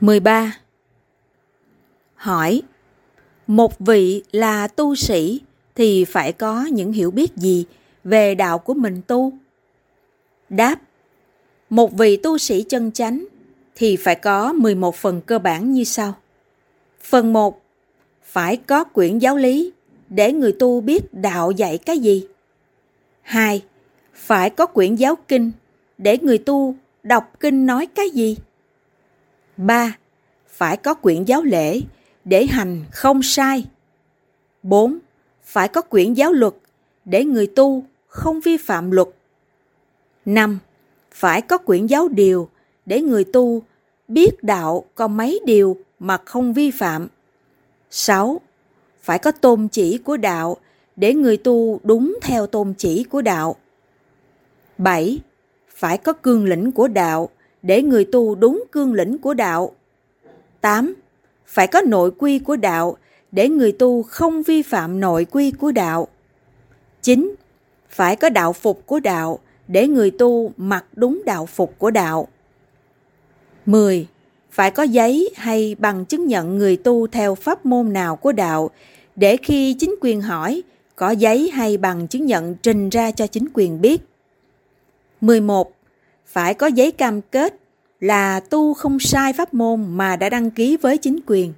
13. Hỏi, Một vị là tu sĩ thì phải có những hiểu biết gì về đạo của mình tu? Đáp, Một vị tu sĩ chân chánh thì phải có 11 phần cơ bản như sau. Phần 1. Phải có quyển giáo lý để người tu biết đạo dạy cái gì. 2. Phải có quyển giáo kinh để người tu đọc kinh nói cái gì. 3. Phải có quyển giáo lễ để hành không sai. 4. Phải có quyển giáo luật để người tu không vi phạm luật. 5. Phải có quyển giáo điều để người tu biết đạo có mấy điều mà không vi phạm. 6. Phải có tôn chỉ của đạo để người tu đúng theo tôn chỉ của đạo. 7. Phải có cương lĩnh của đạo để người tu đúng cương lĩnh của đạo. 8. Phải có nội quy của đạo để người tu không vi phạm nội quy của đạo. 9. Phải có đạo phục của đạo để người tu mặc đúng đạo phục của đạo. 10. Phải có giấy hay bằng chứng nhận người tu theo pháp môn nào của đạo để khi chính quyền hỏi, có giấy hay bằng chứng nhận trình ra cho chính quyền biết. 11. Phải có giấy cam kết là tu không sai pháp môn mà đã đăng ký với chính quyền.